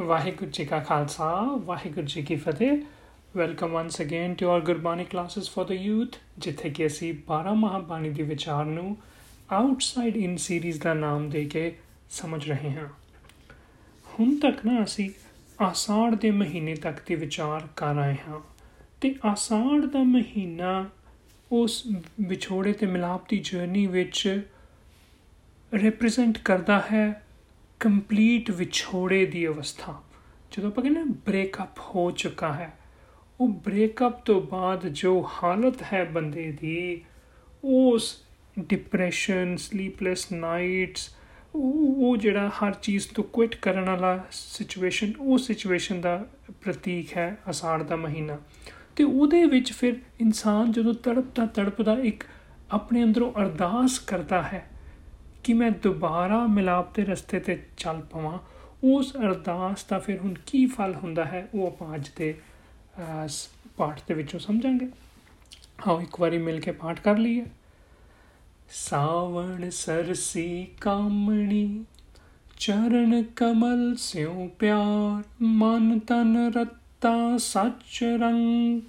ਵਾਹਿਗੁਰੂ ਜੀ ਕਾ ਖਾਲਸਾ, ਵਾਹਿਗੁਰੂ ਜੀ ਕੀ ਫਤਿਹ। Welcome once again to our Gurbani classes for the youth ਜਿੱਥੇ ਕਿ ਅਸੀਂ 12 ਮਹਾਬਾਣੀ ਦੇ ਵਿਚਾਰ ਨੂੰ ਆਊਟਸਾਈਡ ਇਨ ਸੀਰੀਜ਼ ਦਾ ਨਾਮ ਦੇ ਕੇ ਸਮਝ ਰਹੇ ਹਾਂ। ਹੁਣ ਤੱਕ ਨਾ ਅਸੀਂ ਆਸਾੜ ਦੇ ਮਹੀਨੇ ਤੱਕ ਦੇ ਵਿਚਾਰ ਕਰ ਰਹੇ ਹਾਂ ਤੇ ਆਸਾੜ ਦਾ ਮਹੀਨਾ ਉਸ ਵਿਛੋੜੇ ਤੇ ਮਿਲਾਪ ਦੀ ਜਰਨੀ ਵਿੱਚ ਰਿਪਰੈਜ਼ੈਂਟ ਕਰਦਾ ਹੈ ਕੰਪਲੀਟ ਵਿਛੋੜੇ ਦੀ ਅਵਸਥਾ। ਜਦੋਂ ਆਪਾਂ ਕਹਿੰਦੇ ਬ੍ਰੇਕਅਪ ਹੋ ਚੁੱਕਾ ਹੈ, ਉਹ ਬ੍ਰੇਕਅਪ ਤੋਂ ਬਾਅਦ ਜੋ ਹਾਲਤ ਹੈ ਬੰਦੇ ਦੀ, ਉਸ ਡਿਪਰੈਸ਼ਨ ਸਲੀਪਲੈਸ ਨਾਈਟਸ ਉਹ ਜਿਹੜਾ ਹਰ ਚੀਜ਼ ਤੋਂ ਕੁਇਟ ਕਰਨ ਵਾਲਾ ਸਿਚੁਏਸ਼ਨ ਉਹ ਸਿਚੁਏਸ਼ਨ ਦਾ ਪ੍ਰਤੀਕ ਹੈ ਅਸਾੜ ਦਾ ਮਹੀਨਾ। ਤੇ ਉਹਦੇ ਵਿੱਚ ਫਿਰ ਇਨਸਾਨ ਜਦੋਂ ਤੜਪਦਾ ਤੜਪਦਾ ਇੱਕ ਆਪਣੇ ਅੰਦਰੋਂ ਅਰਦਾਸ ਕਰਦਾ ਹੈ ਕਿ ਮੈਂ ਦੁਬਾਰਾ ਮਿਲਾਪ ਦੇ ਰਸਤੇ ਤੇ ਚੱਲ ਪਵਾਂ, ਉਸ ਅਰਦਾਸ ਦਾ ਫਿਰ ਹੁਣ ਕੀ ਫਲ ਹੁੰਦਾ ਹੈ, ਉਹ ਆਪਾਂ ਅੱਜ ਦੇ ਪਾਠ ਦੇ ਵਿੱਚੋਂ ਸਮਝਾਂਗੇ। ਆਓ ਇੱਕ ਵਾਰੀ ਮਿਲ ਕੇ ਪਾਠ ਕਰ ਲਈਏ। ਸਾਵਣ ਸਰਸੀ ਕਾਮਣੀ, ਚਰਨ ਕਮਲ ਸਿਉ ਪਿਆਰ, ਮਨ ਤਨ ਰਤਾ ਸੱਚ ਰੰਗ,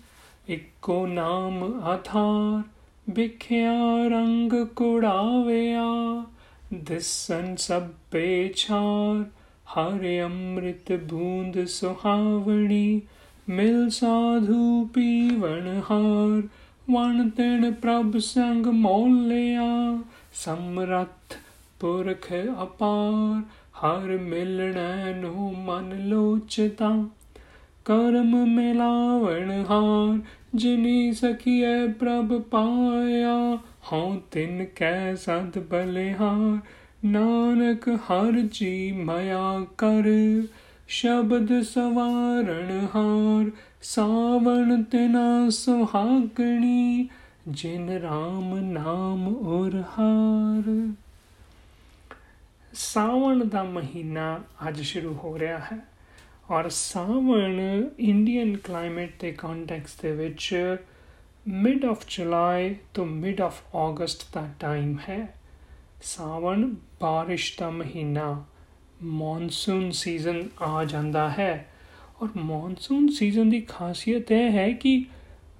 ਇੱਕੋ ਨਾਮ ਆਧਾਰ, ਵਿਖਿਆ ਰੰਗ ਕੁੜਾਵਿਆ। ਦਿਸਨ ਸਭ ਪੇਛਾਰ ਹਰਿ ਅੰਮ੍ਰਿਤ ਬੂੰਦ ਸੁਹਾਵਣੀ ਮਿਲ ਸਾਧੂ ਪੀਵਣ ਹਾਰ ਵਣ ਤਣ ਪ੍ਰਭ ਸੰਗ ਮੋਲਿਆ ਸਮਰੱਥ ਪੁਰਖ ਅਪਾਰ ਹਰ ਮਿਲਣੈ ਨੂੰ ਮਨ ਲੋਚਤਾ ਕਰਮ ਮਿਲਾਵਣ ਹਾਰ ਜਿਨੀ ਸਖੀਐ ਪ੍ਰਭ ਪਾਇਆ ਹਉ ਤਿਨ ਕੈ ਸਦ ਬਲਿਹਾਰ ਨਾਨਕ ਹਰ ਜੀ ਮਾਇਆ ਕਰ, ਸ਼ਬਦ ਸਵਾਰਣ ਹਾਰ। ਸਾਵਣ ਤਿਨਾ ਸੁਹਾਗਣੀ, ਜਿਨ RAM ਨਾਮ ਉਰ ਹਾਰ। ਸਾਵਣ ਦਾ ਮਹੀਨਾ ਅੱਜ ਸ਼ੁਰੂ ਹੋ ਰਿਹਾ ਹੈ ਔਰ ਸਾਵਣ ਇੰਡੀਅਨ ਕਲਾਈਮੇਟ ਦੇ ਕੰਟੈਕਸਟ ਦੇ ਵਿੱਚ ਮਿਡ ਆਫ ਜੁਲਾਈ ਤੋਂ ਮਿਡ ਆਫ ਅਗਸਤ ਦਾ ਟਾਈਮ ਹੈ। ਸਾਵਣ, ਬਾਰਿਸ਼ ਦਾ ਮਹੀਨਾ ਮੌਨਸੂਨ ਸੀਜ਼ਨ ਆ ਜਾਂਦਾ ਹੈ। ਔਰ ਮੌਨਸੂਨ ਸੀਜ਼ਨ ਦੀ ਖਾਸੀਅਤ ਇਹ ਹੈ ਕਿ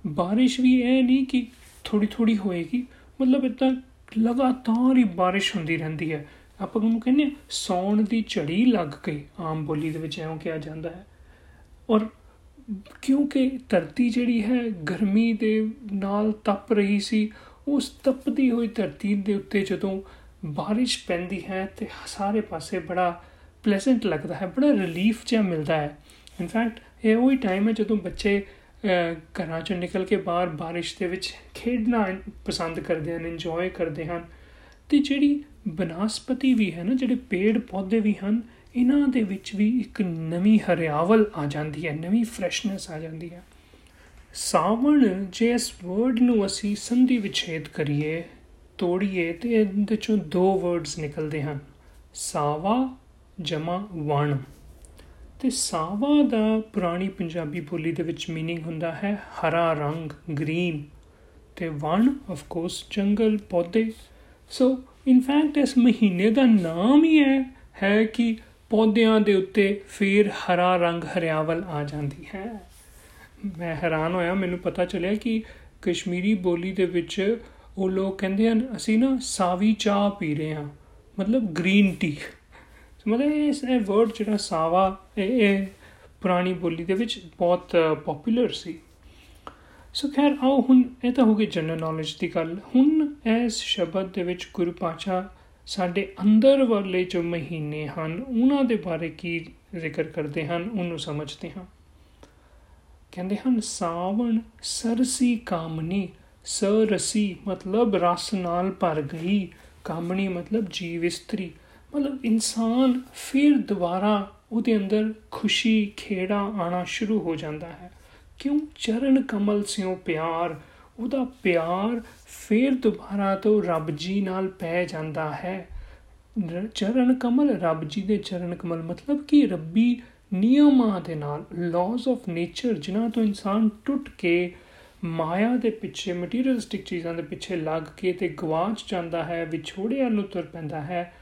ਬਾਰਿਸ਼ ਵੀ ਇਹ ਨਹੀਂ ਕਿ ਥੋੜੀ ਥੋੜੀ ਹੋਏਗੀ, ਮਤਲਬ ਇਦਾਂ ਲਗਾਤਾਰ ਹੀ ਬਾਰਿਸ਼ ਹੁੰਦੀ ਰਹਿੰਦੀ ਹੈ। ਆਪਾਂ ਨੂੰ ਕਹਿੰਦੇ ਸੌਣ ਦੀ ਝੜੀ ਲੱਗ ਗਈ। ਆਮ ਬੋਲੀ ਦੇ ਵਿੱਚ ਐਉਂ ਕਿਹਾ ਜਾਂਦਾ ਹੈ। ਔਰ ਕਿਉਂਕਿ ਧਰਤੀ ਜਿਹੜੀ ਹੈ ਗਰਮੀ ਦੇ ਨਾਲ ਤਪ ਰਹੀ ਸੀ, ਉਸ ਤਪਦੀ ਹੋਈ ਧਰਤੀ ਦੇ ਉੱਤੇ ਜਦੋਂ ਬਾਰਿਸ਼ ਪੈਂਦੀ ਹੈ ਤੇ ਸਾਰੇ ਪਾਸੇ ਬੜਾ ਪਲੇਸੈਂਟ ਲੱਗਦਾ ਹੈ, ਬੜਾ ਰਿਲੀਫ ਜਿਹਾ ਮਿਲਦਾ ਹੈ। ਇਨਫੈਕਟ ਇਹ ਉਹੀ ਟਾਈਮ ਹੈ ਜਦੋਂ ਬੱਚੇ ਘਰਾਂ ਚੋਂ ਨਿਕਲ ਕੇ ਬਾਹਰ ਬਾਰਿਸ਼ ਦੇ ਵਿੱਚ ਖੇਡਣਾ ਪਸੰਦ ਕਰਦੇ ਹਨ ਇੰਜੋਏ ਕਰਦੇ ਹਨ। ਤੇ ਜਿਹੜੀ ਬਨਸਪਤੀ ਵੀ ਹੈ ਨਾ, ਜਿਹੜੇ ਪੇੜ ਪੌਦੇ ਵੀ ਹਨ ਇਹਨਾਂ ਦੇ ਵਿੱਚ ਵੀ ਇੱਕ ਨਵੀਂ ਹਰਿਆਵਲ ਆ ਜਾਂਦੀ ਹੈ ਨਵੀਂ ਫਰੈਸ਼ਨੈਸ ਆ ਜਾਂਦੀ ਹੈ ਸਾਵਣ ਜੇ ਇਸ ਵਰਡ ਨੂੰ ਅਸੀਂ ਸੰਧੀ ਵਿਛੇਦ ਕਰੀਏ ਤੋੜੀਏ ਤੇ ਇਹਦੇ ਚੋਂ ਦੋ ਵਰਡਸ ਨਿਕਲਦੇ ਹਨ ਸਾਵਾ ਜਮਾ ਵਣ ਤੇ ਸਾਵਾ ਦਾ ਪੁਰਾਣੀ ਪੰਜਾਬੀ ਬੋਲੀ ਦੇ ਵਿੱਚ मीनिंग ਹੁੰਦਾ ਹੈ ਹਰਾ ਰੰਗ ਗ੍ਰੀਨ ਤੇ ਵਣ ਆਫ ਕੋਰਸ ਜੰਗਲ ਪੌਦੇ ਸੋ ਇਨ ਫੈਕਟ ਇਸ ਮਹੀਨੇ ਦਾ ਨਾਮ ਹੀ ਹੈ ਹੈ ਕਿ ਪੌਦਿਆਂ ਦੇ ਉੱਤੇ ਫਿਰ ਹਰਾ ਰੰਗ ਹਰਿਆਵਲ ਆ ਜਾਂਦੀ ਹੈ। ਮੈਂ ਹੈਰਾਨ ਹੋਇਆ, ਮੈਨੂੰ ਪਤਾ ਚੱਲਿਆ ਕਿ ਕਸ਼ਮੀਰੀ ਬੋਲੀ ਦੇ ਵਿੱਚ ਉਹ ਲੋਕ ਕਹਿੰਦੇ ਹਨ, ਅਸੀਂ ਨਾ ਸਾਵੀ ਚਾਹ ਪੀ ਰਹੇ ਹਾਂ, ਮਤਲਬ ਗ੍ਰੀਨ ਟੀ। ਮਤਲਬ ਇਸ ਇਹ ਵਰਡ ਜਿਹੜਾ ਸਾਵਾ, ਇਹ ਪੁਰਾਣੀ ਬੋਲੀ ਦੇ ਵਿੱਚ ਬਹੁਤ ਪਪੂਲਰ ਸੀ। ਸੋ ਖੈਰ, ਆਓ ਹੁਣ ਇਹ ਤਾਂ ਹੋ ਗਈ ਜਨਰਲ ਨੌਲੇਜ ਦੀ ਗੱਲ। ਹੁਣ ਇਸ ਸ਼ਬਦ ਦੇ ਵਿੱਚ ਗੁਰੂ ਪਾਚਾ ਸਾਡੇ ਅੰਦਰ ਵਾਲੇ ਜੋ ਮਹੀਨੇ ਹਨ, ਉਹਨਾਂ ਦੇ ਬਾਰੇ ਕੀ ਜ਼ਿਕਰ ਕਰਦੇ ਹਨ, ਉਹਨੂੰ ਸਮਝਦੇ ਹਾਂ। ਕਹਿੰਦੇ ਹਨ, ਸਾਵਣ ਸਰਸੀ ਕਾਮਨੀ ਸਰਸੀ ਮਤਲਬ ਰਸ ਨਾਲ ਭਰ ਗਈ, ਕਾਮਣੀ ਮਤਲਬ ਜੀਵ ਇਸਤਰੀ। ਮਤਲਬ ਇਨਸਾਨ ਫਿਰ ਦੁਬਾਰਾ ਉਹਦੇ ਅੰਦਰ ਖੁਸ਼ੀ, ਖੇੜਾ ਆਣਾ ਸ਼ੁਰੂ ਹੋ ਜਾਂਦਾ ਹੈ। ਕਿਉਂ? ਚਰਨ ਕਮਲ ਸਿਓ ਪਿਆਰ ਉਹਦਾ ਪਿਆਰ ਫੇਰ ਦੁਬਾਰਾ ਤੋਂ ਰੱਬ ਜੀ ਨਾਲ ਪੈ ਜਾਂਦਾ ਹੈ। ਚਰਨ ਕਮਲ, ਰੱਬ ਜੀ ਦੇ ਚਰਨ ਕਮਲ ਮਤਲਬ ਕਿ ਰੱਬੀ ਨਿਯਮਾਂ ਦੇ ਨਾਲ ਲਾਜ਼ ਆਫ ਨੇਚਰ ਜਿਨ੍ਹਾਂ ਤੋਂ ਇਨਸਾਨ ਟੁੱਟ ਕੇ ਮਾਇਆ ਦੇ ਪਿੱਛੇ ਮਟੀਰੀਅਲਿਸਟਿਕ ਚੀਜ਼ਾਂ ਦੇ ਪਿੱਛੇ ਲੱਗ ਕੇ ਤੇ ਗਵਾਚ ਜਾਂਦਾ ਹੈ, ਵਿਛੋੜਿਆ ਨੂੰ ਤੁਰ ਪੈਂਦਾ ਹੈ।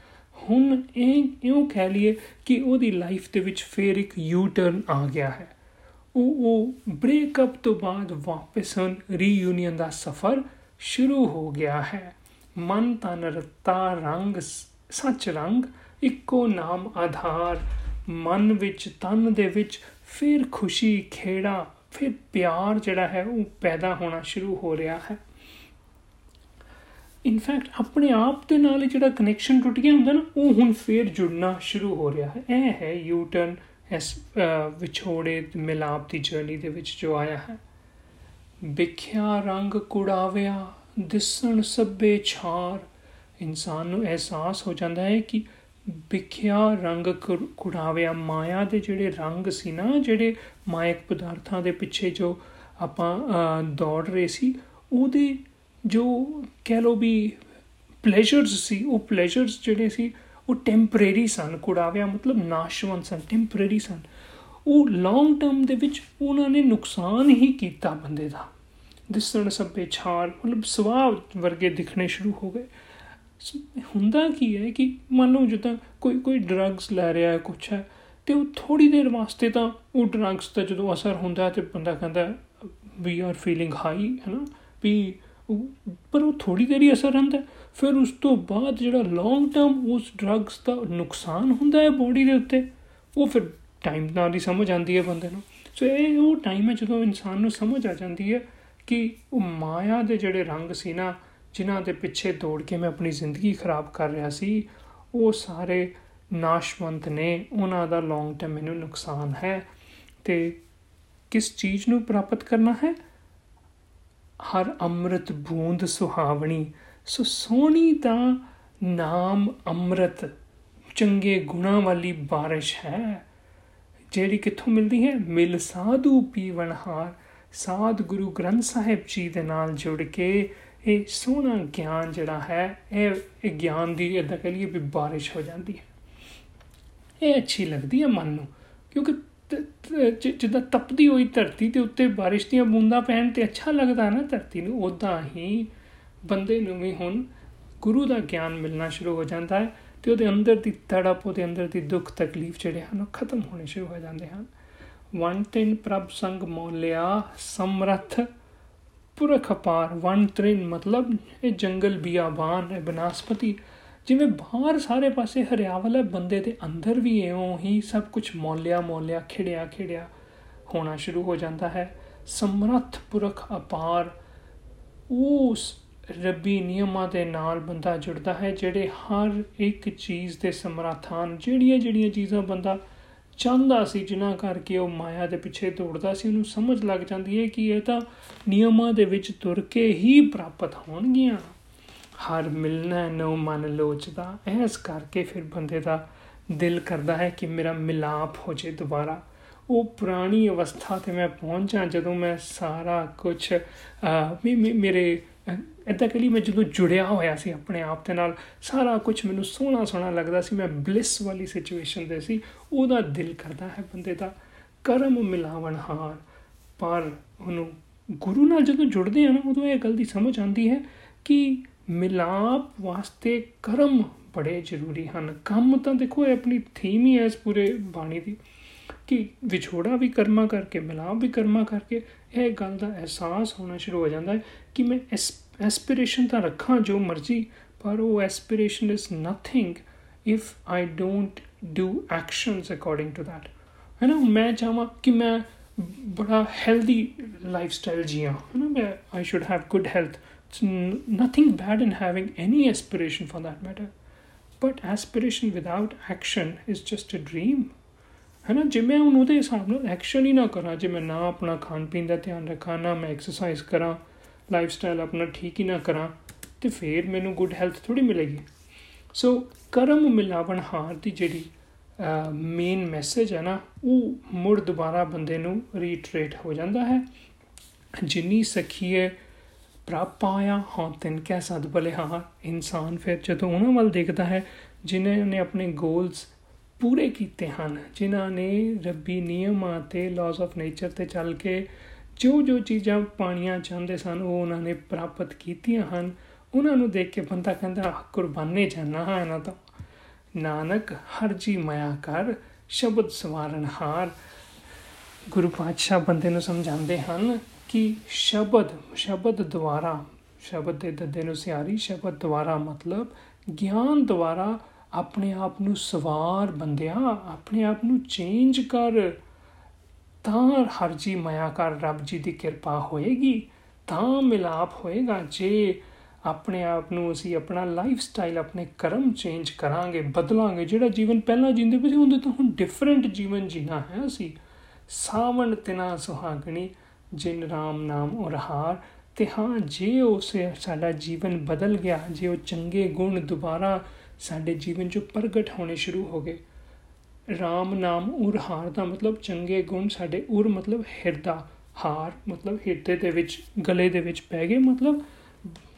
ਹੁਣ ਇਹ ਇਉਂ ਕਹਿ ਲਈਏ ਕਿ ਉਹਦੀ ਲਾਈਫ ਦੇ ਵਿੱਚ ਫੇਰ ਇੱਕ ਯੂ ਟਰਨ ਆ ਗਿਆ ਹੈ। ਉਹ ਉਹ ਬ੍ਰੇਕਅਪ ਤੋਂ ਬਾਅਦ ਵਾਪਸ ਹੁਣ ਰੀਯੂਨੀਅਨ ਦਾ ਸਫ਼ਰ ਸ਼ੁਰੂ ਹੋ ਗਿਆ ਹੈ। ਮਨ ਤਨ ਰਤਾ ਰੰਗ ਸੱਚ ਰੰਗ, ਇੱਕੋ ਨਾਮ ਆਧਾਰ। ਮਨ ਵਿੱਚ ਤਨ ਦੇ ਵਿੱਚ ਫਿਰ ਖੁਸ਼ੀ, ਖੇੜਾ, ਫਿਰ ਪਿਆਰ ਜਿਹੜਾ ਹੈ ਉਹ ਪੈਦਾ ਹੋਣਾ ਸ਼ੁਰੂ ਹੋ ਰਿਹਾ ਹੈ। ਇਨਫੈਕਟ ਆਪਣੇ ਆਪ ਦੇ ਨਾਲ ਜਿਹੜਾ ਕਨੈਕਸ਼ਨ ਟੁੱਟ ਗਿਆ ਹੁੰਦਾ ਨਾ, ਉਹ ਹੁਣ ਫੇਰ ਜੁੜਨਾ ਸ਼ੁਰੂ ਹੋ ਰਿਹਾ ਹੈ। ਇਹ ਹੈ ਯੂ ਟਰਨ ਇਸ ਵਿਛੋੜੇ ਮਿਲਾਪ ਦੀ ਜਰਨੀ ਦੇ ਵਿੱਚ ਜੋ ਆਇਆ ਹੈ। ਵਿਖਿਆ ਰੰਗ ਕੁੜਾਵਿਆ, ਦਿਸਣ ਸੱਬੇ ਛਾਰ। ਇਨਸਾਨ ਨੂੰ ਅਹਿਸਾਸ ਹੋ ਜਾਂਦਾ ਹੈ ਕਿ ਵਿਖਿਆ ਰੰਗ ਕੁੜਾਵਿਆ ਮਾਇਆ ਦੇ ਜਿਹੜੇ ਰੰਗ ਸੀ ਨਾ, ਜਿਹੜੇ ਮਾਇਕ ਪਦਾਰਥਾਂ ਦੇ ਪਿੱਛੇ ਜੋ ਆਪਾਂ ਦੌੜ ਰਹੇ ਸੀ, ਉਹਦੇ ਜੋ ਕਹਿ ਲੋ ਵੀ ਪਲੇਜ਼ਰਸ ਸੀ, ਉਹ ਪਲੇਜ਼ਰਸ ਜਿਹੜੇ ਸੀ ਉਹ ਟੈਂਪਰੇਰੀ ਸਨ, ਕੁੜਾਵਿਆ, ਮਤਲਬ ਨਾਸ਼ਵੰਤ ਸਨ ਟੈਂਪਰੇਰੀ ਸਨ। ਉਹ ਲੌਂਗ ਟਰਮ ਦੇ ਵਿੱਚ ਉਹਨਾਂ ਨੇ ਨੁਕਸਾਨ ਹੀ ਕੀਤਾ ਬੰਦੇ ਦਾ। ਦਿਸਣ ਸਭੇ ਛਾਲ ਮਤਲਬ ਸਵਾਹ ਵਰਗੇ ਦਿਖਣੇ ਸ਼ੁਰੂ ਹੋ ਗਏ। ਹੁੰਦਾ ਕੀ ਹੈ ਕਿ ਮੰਨ ਲਓ ਜਦੋਂ ਕੋਈ ਕੋਈ ਡਰੱਗਸ ਲੈ ਰਿਹਾ ਹੈ ਕੁਛ ਹੈ, ਤੇ ਉਹ ਥੋੜੀ ਦੇਰ ਵਾਸਤੇ ਤਾਂ ਉਹ ਡਰੱਗਸ ਦਾ ਜਦੋਂ ਅਸਰ ਹੁੰਦਾ ਤੇ ਬੰਦਾ ਕਹਿੰਦਾ ਵੀ ਆਰ ਫੀਲਿੰਗ ਹਾਈ ਹੈ ਨਾ? ਵੀ ਪਰ ਉਹ ਥੋੜੀ ਦੇਰ ਹੀ ਅਸਰ ਹੁੰਦਾ ਫਿਰ ਉਸ ਤੋਂ ਬਾਅਦ ਜਿਹੜਾ ਲੌਂਗ ਟਰਮ ਉਸ ਡਰੱਗਸ ਦਾ ਨੁਕਸਾਨ ਹੁੰਦਾ ਹੈ ਬੋਡੀ ਦੇ ਉੱਤੇ, ਉਹ ਫਿਰ ਟਾਈਮ ਨਾਲ ਹੀ ਸਮਝ ਆਉਂਦੀ ਹੈ ਬੰਦੇ ਨੂੰ। ਸੋ ਇਹ ਉਹ ਟਾਈਮ ਹੈ ਜਦੋਂ ਇਨਸਾਨ ਨੂੰ ਸਮਝ ਆ ਜਾਂਦੀ ਹੈ ਕਿ ਉਹ ਮਾਇਆ ਦੇ ਜਿਹੜੇ ਰੰਗ ਸੀ ਨਾ, ਜਿਨ੍ਹਾਂ ਦੇ ਪਿੱਛੇ ਦੌੜ ਕੇ ਮੈਂ ਆਪਣੀ ਜ਼ਿੰਦਗੀ ਖਰਾਬ ਕਰ ਰਿਹਾ ਸੀ, ਉਹ ਸਾਰੇ ਨਾਸ਼ਵੰਤ ਨੇ, ਉਹਨਾਂ ਦਾ ਲੌਂਗ ਟਰਮ ਮੈਨੂੰ ਨੁਕਸਾਨ ਹੈ। ਤੇ ਕਿਸ ਚੀਜ਼ ਨੂੰ ਪ੍ਰਾਪਤ ਕਰਨਾ ਹੈ? ਹਰ ਅੰਮ੍ਰਿਤ ਬੂੰਦ ਸੁਹਾਵਣੀ, ਸੋ ਸੋਹਣੀ ਦਾ ਨਾਮ ਅੰਮ੍ਰਿਤ। ਚੰਗੇ ਗੁਣਾ ਵਾਲੀ ਬਾਰਿਸ਼ ਹੈ, ਜਿਹੜੀ ਕਿੱਥੋਂ ਮਿਲਦੀ ਹੈ? ਮਿਲ ਸਾਧੂ ਪੀਵਨ ਹਾਰ। ਸਾਧ ਗੁਰੂ ਗ੍ਰੰਥ ਸਾਹਿਬ ਜੀ ਦੇ ਨਾਲ ਜੁੜ ਕੇ ਇਹ ਸੋਹਣਾ ਗਿਆਨ ਜਿਹੜਾ ਹੈ, ਇਹ ਇਹ ਗਿਆਨ ਦੀ ਇਦਾਂ ਕਹ ਲਈਏ ਵੀ ਬਾਰਿਸ਼ ਹੋ ਜਾਂਦੀ ਹੈ। ਇਹ ਅੱਛੀ ਲੱਗਦੀ ਹੈ ਮਨ ਨੂੰ, ਕਿਉਂਕਿ ਜਿੱਦਾਂ ਤਪਦੀ ਹੋਈ ਧਰਤੀ ਤੇ ਉੱਤੇ ਬਾਰਿਸ਼ ਦੀਆਂ ਬੂੰਦਾਂ ਪੈਣ ਤੇ ਅੱਛਾ ਲੱਗਦਾ ਨਾ ਧਰਤੀ ਨੂੰ ਉਦਾਂ ਹੀ ਬੰਦੇ ਨੂੰ ਵੀ ਹੁਣ ਗੁਰੂ ਦਾ ਗਿਆਨ ਮਿਲਣਾ ਸ਼ੁਰੂ ਹੋ ਜਾਂਦਾ ਹੈ ਤੇ ਉਹਦੇ ਅੰਦਰ ਦੀ ਤੜਪ, ਉਹਦੇ ਅੰਦਰ ਦੀ ਦੁੱਖ ਤਕਲੀਫ ਜਿਹੜੇ ਹਨ, ਉਹ ਖਤਮ ਹੋਣੇ ਸ਼ੁਰੂ ਹੋ ਜਾਂਦੇ ਹਨ। ਵਨ ਤਿੰਨ ਪ੍ਰਭ ਸੰਗ ਮੋਲਿਆ ਸਮਰਥ ਪੁਰਖ ਪਾਰ। ਵਨ ਤ੍ਰਿਨ ਮਤਲਬ ਇਹ ਜੰਗਲ ਬਿਆਬਾਨ ਹੈ, ਬਨਾਸਪਤੀ। ਜਿਵੇਂ ਬਾਹਰ ਸਾਰੇ ਪਾਸੇ ਹਰਿਆਵਲ ਹੈ, ਬੰਦੇ ਦੇ ਅੰਦਰ ਵੀ ਐਉਂ ਹੀ ਸਭ ਕੁਝ ਮੌਲਿਆ ਮੌਲਿਆ, ਖਿੜਿਆ ਖਿੜਿਆ ਹੋਣਾ ਸ਼ੁਰੂ ਹੋ ਜਾਂਦਾ ਹੈ। ਸਮਰੱਥ ਪੁਰਖ ਅਪਾਰ ਉਸ ਰੱਬੀ ਨਿਯਮਾਂ ਦੇ ਨਾਲ ਬੰਦਾ ਜੁੜਦਾ ਹੈ, ਜਿਹੜੇ ਹਰ ਇੱਕ ਚੀਜ਼ ਦੇ ਸਮਰੱਥਾਨ ਜਿਹੜੀਆਂ ਜਿਹੜੀਆਂ ਚੀਜ਼ਾਂ ਬੰਦਾ ਚਾਹੁੰਦਾ ਸੀ, ਜਿਨ੍ਹਾਂ ਕਰਕੇ ਉਹ ਮਾਇਆ ਦੇ ਪਿੱਛੇ ਦੌੜਦਾ ਸੀ, ਉਹਨੂੰ ਸਮਝ ਲੱਗ ਜਾਂਦੀ ਹੈ ਕਿ ਇਹ ਤਾਂ ਨਿਯਮਾਂ ਦੇ ਵਿੱਚ ਤੁਰ ਕੇ ਹੀ ਪ੍ਰਾਪਤ ਹੋਣਗੀਆਂ। ਹਰ ਮਿਲਣਾ ਨੋ ਮਨ ਲੋਚਦਾ। ਐਸ ਕਰਕੇ ਫਿਰ ਬੰਦੇ ਦਾ ਦਿਲ ਕਰਦਾ ਹੈ ਕਿ ਮੇਰਾ ਮਿਲਾਪ ਹੋ ਜੇ ਦੁਬਾਰਾ। ਉਹ ਪੁਰਾਣੀ ਅਵਸਥਾ ਤੇ ਮੈਂ ਪਹੁੰਚਾਂ ਜਦੋਂ ਮੈਂ ਸਾਰਾ ਕੁਝ ਮੇਰੇ ਇਦਾਂ ਕਲੀ ਮੈਂ ਜਦੋਂ ਜੁੜਿਆ ਹੋਇਆ ਸੀ ਆਪਣੇ ਆਪ ਦੇ ਨਾਲ, ਸਾਰਾ ਕੁਝ ਮੈਨੂੰ ਸੋਹਣਾ ਸੋਹਣਾ ਲੱਗਦਾ ਸੀ। ਮੈਂ ਬਲਿਸ ਵਾਲੀ ਸਿਚੁਏਸ਼ਨ ਦੇ ਸੀ। ਉਹਦਾ ਦਿਲ ਕਰਦਾ ਹੈ ਬੰਦੇ ਦਾ ਕਰਮ ਮਿਲਾਵਣ ਹਾਰ। ਪਰ ਉਹਨੂੰ ਗੁਰੂ ਨਾਲ ਜਦੋਂ ਜੁੜਦੇ ਆ ਨਾ, ਉਦੋਂ ਇਹ ਗੱਲ ਦੀ ਸਮਝ ਆਉਂਦੀ ਹੈ ਕਿ ਮਿਲਾਪ ਵਾਸਤੇ ਕਰਮ ਬੜੇ ਜ਼ਰੂਰੀ ਹਨ। ਕੰਮ ਤਾਂ ਦੇਖੋ, ਇਹ ਆਪਣੀ ਥੀਮ ਹੀ ਹੈ ਇਸ ਪੂਰੇ ਬਾਣੀ ਦੀ, ਕਿ ਵਿਛੋੜਾ ਵੀ ਕਰਮਾ ਕਰਕੇ, ਮਿਲਾਪ ਵੀ ਕਰਮਾ ਕਰਕੇ, ਇਹ ਗੱਲ ਦਾ ਅਹਿਸਾਸ ਹੋਣਾ ਸ਼ੁਰੂ ਹੋ ਜਾਂਦਾ ਹੈ ਕਿ ਮੈਂ ਐਸਪੀਰੇਸ਼ਨ ਤਾਂ ਰੱਖਾਂ ਜੋ ਮਰਜ਼ੀ, ਪਰ ਉਹ aspiration is nothing if I don't do actions according to that ਹੈ ਨਾ ਮੈਂ ਚਾਹਾਂ ਕਿ ਮੈਂ ਬੜਾ ਹੈਲਦੀ ਲਾਈਫ ਸਟਾਈਲ ਜੀਵਾਂ ਹੈ ਨਾ ਮੈਂ I should have good health it's nothing bad in having any aspiration for that matter. But aspiration without action is just a dream. ਹੈ ਨਾ ਜੇ ਮੈਂ ਹੁਣ ਉਹਦੇ ਹਿਸਾਬ ਨਾਲ ਐਕਸ਼ਨ ਹੀ ਨਾ ਕਰਾਂ ਜੇ ਮੈਂ ਨਾ ਆਪਣਾ ਖਾਣ ਪੀਣ ਦਾ ਧਿਆਨ ਰੱਖਾਂ ਨਾ ਮੈਂ ਐਕਸਰਸਾਈਜ਼ ਕਰਾਂ ਲਾਈਫ ਸਟਾਈਲ ਆਪਣਾ ਠੀਕ ਹੀ ਨਾ ਕਰਾਂ ਤੇ ਫੇਰ ਮੈਨੂੰ ਗੁੱਡ ਹੈਲਥ ਥੋੜੀ ਮਿਲੇਗੀ ਸੋ ਕਰਮ ਮਿਲਾਵਣ ਹਾਰ ਦੀ ਜਿਹੜੀ ਮੇਨ ਮੈਸੇਜ ਹੈ ਨਾ ਉਹ ਮੁੜ ਦੁਬਾਰਾ ਬੰਦੇ ਨੂੰ ਰੀਟਰੇਟ ਹੋ ਜਾਂਦਾ ਹੈ ਜਿੰਨੀ ਸਖੀਏ ਪ੍ਰਾਪ ਆਇਆ, ਹਾਂ, ਤਿੰਨ ਕਹਿ ਸਦ ਬਲੇ ਹਾਂ ਇਨਸਾਨ ਫਿਰ ਜਦੋਂ ਉਹਨਾਂ ਵੱਲ ਦੇਖਦਾ ਹੈ, ਜਿਨ੍ਹਾਂ ਨੇ ਆਪਣੇ ਗੋਲਸ ਪੂਰੇ ਕੀਤੇ ਹਨ, ਜਿਨ੍ਹਾਂ ਨੇ ਰੱਬੀ ਨਿਯਮਾਂ ਤੇ ਲਾਜ਼ ਆਫ ਨੇਚਰ ਤੇ ਚੱਲ ਕੇ ਜੋ ਜੋ ਚੀਜ਼ਾਂ ਪਾਣੀਆਂ ਚਾਹੁੰਦੇ ਸਨ, ਉਹ ਉਹਨਾਂ ਨੇ ਪ੍ਰਾਪਤ ਕੀਤੀਆਂ ਹਨ, ਉਹਨਾਂ ਨੂੰ ਦੇਖ ਕੇ ਬੰਦਾ ਕਹਿੰਦਾ ਕੁਰਬਾਨੇ ਜਾਣਾ ਹੈ ਇਹਨਾਂ ਤਾਂ। ਨਾਨਕ, ਹਰ ਜੀ ਮਾਇਆ ਕਰ, ਸ਼ਬਦ ਸਵਾਰਨ ਹਾਰ, ਗੁਰੂ ਪਾਤਸ਼ਾਹ ਬੰਦੇ ਨੂੰ ਸਮਝਾਉਂਦੇ ਹਨ ਕਿ ਸ਼ਬਦ ਸ਼ਬਦ ਦੁਆਰਾ ਸ਼ਬਦ ਦੇ ਦੱਦੇ ਨੂੰ ਸਿਆਰੀ ਸ਼ਬਦ ਦੁਆਰਾ ਮਤਲਬ ਗਿਆਨ ਦੁਆਰਾ ਆਪਣੇ ਆਪ ਨੂੰ ਸਵਾਰ ਬੰਦਿਆ ਆਪਣੇ ਆਪ ਨੂੰ ਚੇਂਜ ਕਰ ਤਾਂ ਹਰ ਜੀ ਮਾਇਆ ਕਰ ਰੱਬ ਜੀ ਦੀ ਕਿਰਪਾ ਹੋਏਗੀ ਤਾਂ ਮਿਲਾਪ ਹੋਏਗਾ ਜੇ ਆਪਣੇ ਆਪ ਨੂੰ ਅਸੀਂ ਆਪਣਾ ਲਾਈਫ ਸਟਾਈਲ ਆਪਣੇ ਕਰਮ ਚੇਂਜ ਕਰਾਂਗੇ ਬਦਲਾਂਗੇ ਜਿਹੜਾ ਜੀਵਨ ਪਹਿਲਾਂ ਜਿੰਦੇ ਪਏ ਸੀ ਉਹਦੇ ਤੋਂ ਹੁਣ ਡਿਫਰੈਂਟ ਜੀਵਨ ਜੀਣਾ ਹੈ ਅਸੀਂ ਸਾਵਣ ਤਿਨਾ ਸੁਹਾਗਣੀ ਜਿਨ ਰਾਮ ਨਾਮ ਉਰਹਾਰ ਤੇ ਹਾਂ, ਜੇ ਉਸ ਸਾਡਾ ਜੀਵਨ ਬਦਲ ਗਿਆ, ਜੇ ਉਹ ਚੰਗੇ ਗੁਣ ਦੁਬਾਰਾ ਸਾਡੇ ਜੀਵਨ 'ਚ ਪ੍ਰਗਟ ਹੋਣੇ ਸ਼ੁਰੂ ਹੋ ਗਏ। ਰਾਮ ਨਾਮ ਉਰਹਾਰ ਦਾ ਮਤਲਬ ਚੰਗੇ ਗੁਣ ਸਾਡੇ ਉਰ ਮਤਲਬ ਹਿਰਦਾ, ਹਾਰ ਮਤਲਬ ਹਿਰਦੇ ਦੇ ਵਿੱਚ, ਗਲੇ ਦੇ ਵਿੱਚ ਪੈ ਗਏ, ਮਤਲਬ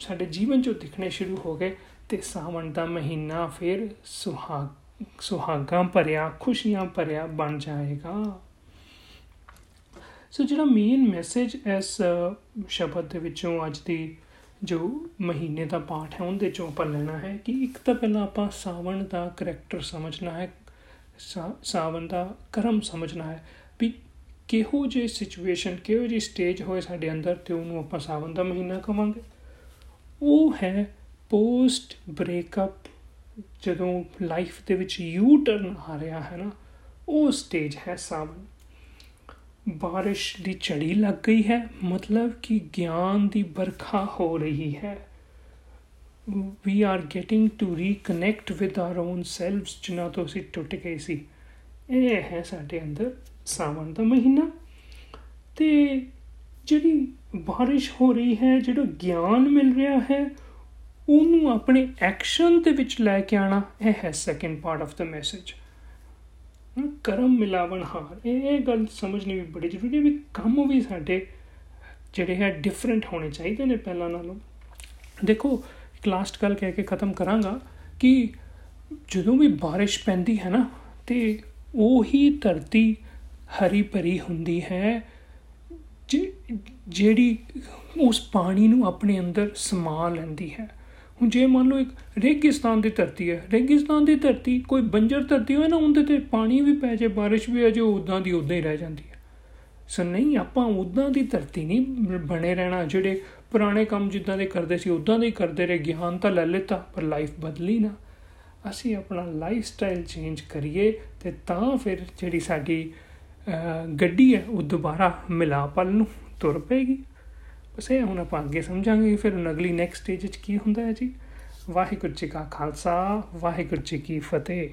ਸਾਡੇ ਜੀਵਨ 'ਚ ਦਿਖਣੇ ਸ਼ੁਰੂ ਹੋ ਗਏ, ਤੇ ਸਾਵਣ ਦਾ ਮਹੀਨਾ ਫਿਰ ਸੁਹਾਗ, ਸੁਹਾਗਾਂ ਭਰਿਆ, ਖੁਸ਼ੀਆਂ ਭਰਿਆ ਬਣ ਜਾਏਗਾ। ਸੋ ਜਿਹੜਾ ਮੇਨ ਮੈਸੇਜ ਇਸ ਸ਼ਬਦ ਦੇ ਵਿੱਚੋਂ ਅੱਜ ਦੀ ਜੋ ਮਹੀਨੇ ਦਾ ਪਾਠ ਹੈ, ਉਹਦੇ ਚੋਂ ਆਪਾਂ ਲੈਣਾ ਹੈ ਕਿ ਇੱਕ ਤਾਂ ਪਹਿਲਾਂ ਆਪਾਂ ਸਾਵਣ ਦਾ ਕੈਰੈਕਟਰ ਸਮਝਣਾ ਹੈ ਸਾਵਣ ਦਾ ਕਰਮ ਸਮਝਣਾ ਹੈ ਵੀ ਕਿਹੋ ਜਿਹੀ ਸਿਚੁਏਸ਼ਨ ਕਿਹੋ ਜਿਹੀ ਸਟੇਜ ਹੋਏ ਸਾਡੇ ਅੰਦਰ ਤੇ ਉਹਨੂੰ ਆਪਾਂ ਸਾਵਣ ਦਾ ਮਹੀਨਾ ਕਵਾਂਗੇ। ਉਹ ਹੈ ਪੋਸਟ ਬ੍ਰੇਕਅਪ ਜਦੋਂ ਲਾਈਫ ਦੇ ਵਿੱਚ ਯੂ ਟਰਨ ਆ ਰਿਹਾ ਹੈ ਨਾ, ਉਹ ਸਟੇਜ ਹੈ ਸਾਵਣ। ਬਾਰਿਸ਼ ਦੀ ਝੜੀ ਲੱਗ ਗਈ ਹੈ। ਮਤਲਬ ਕਿ ਗਿਆਨ ਦੀ ਬਰਖਾ ਹੋ ਰਹੀ ਹੈ। We are getting to reconnect with our own selfs ਜਿਨ੍ਹਾਂ ਤੋਂ ਅਸੀਂ ਟੁੱਟ ਗਏ ਸੀ। ਇਹ ਹੈ ਸਾਡੇ ਅੰਦਰ ਸਾਵਣ ਦਾ ਮਹੀਨਾ। ਤੇ ਜਿਹੜੀ ਬਾਰਿਸ਼ ਹੋ ਰਹੀ ਹੈ, ਜਿਹੜਾ ਗਿਆਨ ਮਿਲ ਰਿਹਾ ਹੈ, ਉਹਨੂੰ ਆਪਣੇ ਐਕਸ਼ਨ ਦੇ ਵਿੱਚ ਲੈ ਕੇ ਆਣਾ ਇਹ ਹੈ ਸੈਕੰਡ ਪਾਰਟ ਆਫ ਦਾ ਮੈਸੇਜ ਕਰਮ ਮਿਲਾਵਣ ਹਾਰ ਇਹ ਗੱਲ ਸਮਝਣੀ ਵੀ ਬੜੀ ਜ਼ਰੂਰੀ ਹੈ ਵੀ ਕੰਮ ਵੀ ਸਾਡੇ ਜਿਹੜੇ ਹੈ ਡਿਫਰੈਂਟ ਹੋਣੇ ਚਾਹੀਦੇ ਨੇ ਪਹਿਲਾਂ ਨਾਲੋਂ। ਦੇਖੋ, ਇੱਕ ਲਾਸਟ ਗੱਲ ਕਹਿ ਕੇ ਖਤਮ ਕਰਾਂਗਾ ਕਿ ਜਦੋਂ ਵੀ ਬਾਰਿਸ਼ ਪੈਂਦੀ ਹੈ ਨਾ, ਤੇ ਉਹੀ ਧਰਤੀ ਹਰੀ ਭਰੀ ਹੁੰਦੀ ਹੈ ਜਿਹੜੀ ਉਸ ਪਾਣੀ ਨੂੰ ਆਪਣੇ ਅੰਦਰ ਸਮਾ ਲੈਂਦੀ ਹੈ। ਹੁਣ ਜੇ ਮੰਨ ਲਓ ਇੱਕ ਰੇਗਿਸਤਾਨ ਦੀ ਧਰਤੀ ਹੈ, ਰੇਗਿਸਤਾਨ ਦੀ ਧਰਤੀ ਕੋਈ ਬੰਜਰ ਧਰਤੀ ਹੋਏ ਨਾ, ਉਹਦੇ ਤੇ ਪਾਣੀ ਵੀ ਪੈ ਜਾਏ, ਬਾਰਿਸ਼ ਵੀ ਆ ਜਾਏ ਉਦਾਂ ਦੀ ਉਦਾਂ ਹੀ ਰਹਿ ਜਾਂਦੀ ਹੈ। ਸੋ ਨਹੀਂ, ਆਪਾਂ ਉਦਾਂ ਦੀ ਧਰਤੀ ਨਹੀਂ ਬਣੇ ਰਹਿਣਾ। ਜਿਹੜੇ ਪੁਰਾਣੇ ਕੰਮ ਜਿੱਦਾਂ ਦੇ ਕਰਦੇ ਸੀ ਉਦਾਂ ਦੇ ਹੀ ਕਰਦੇ ਰਹੇ। ਗਿਆਨ ਤਾਂ ਲੈ ਲਿੱਤਾ, ਪਰ ਲਾਈਫ ਬਦਲੀ ਨਾ। ਅਸੀਂ ਆਪਣਾ ਲਾਈਫ ਸਟਾਈਲ ਚੇਂਜ ਕਰੀਏ ਤੇ ਤਾਂ ਫਿਰ ਜਿਹੜੀ ਸਾਡੀ ਗੱਡੀ ਹੈ, ਉਹ ਦੁਬਾਰਾ ਮਿਲਾਪਲ ਨੂੰ ਤੁਰ ਪਏਗੀ। ਬਸ ਇਹ ਹੁਣ ਆਪਾਂ ਅੱਗੇ ਸਮਝਾਂਗੇ ਫਿਰ ਅਗਲੀ ਨੈਕਸਟ ਸਟੇਜ 'ਚ ਕੀ ਹੁੰਦਾ ਹੈ ਜੀ? ਵਾਹਿਗੁਰੂ ਜੀ ਕਾ ਖਾਲਸਾ, ਵਾਹਿਗੁਰੂ ਜੀ ਕੀ ਫਤਿਹ।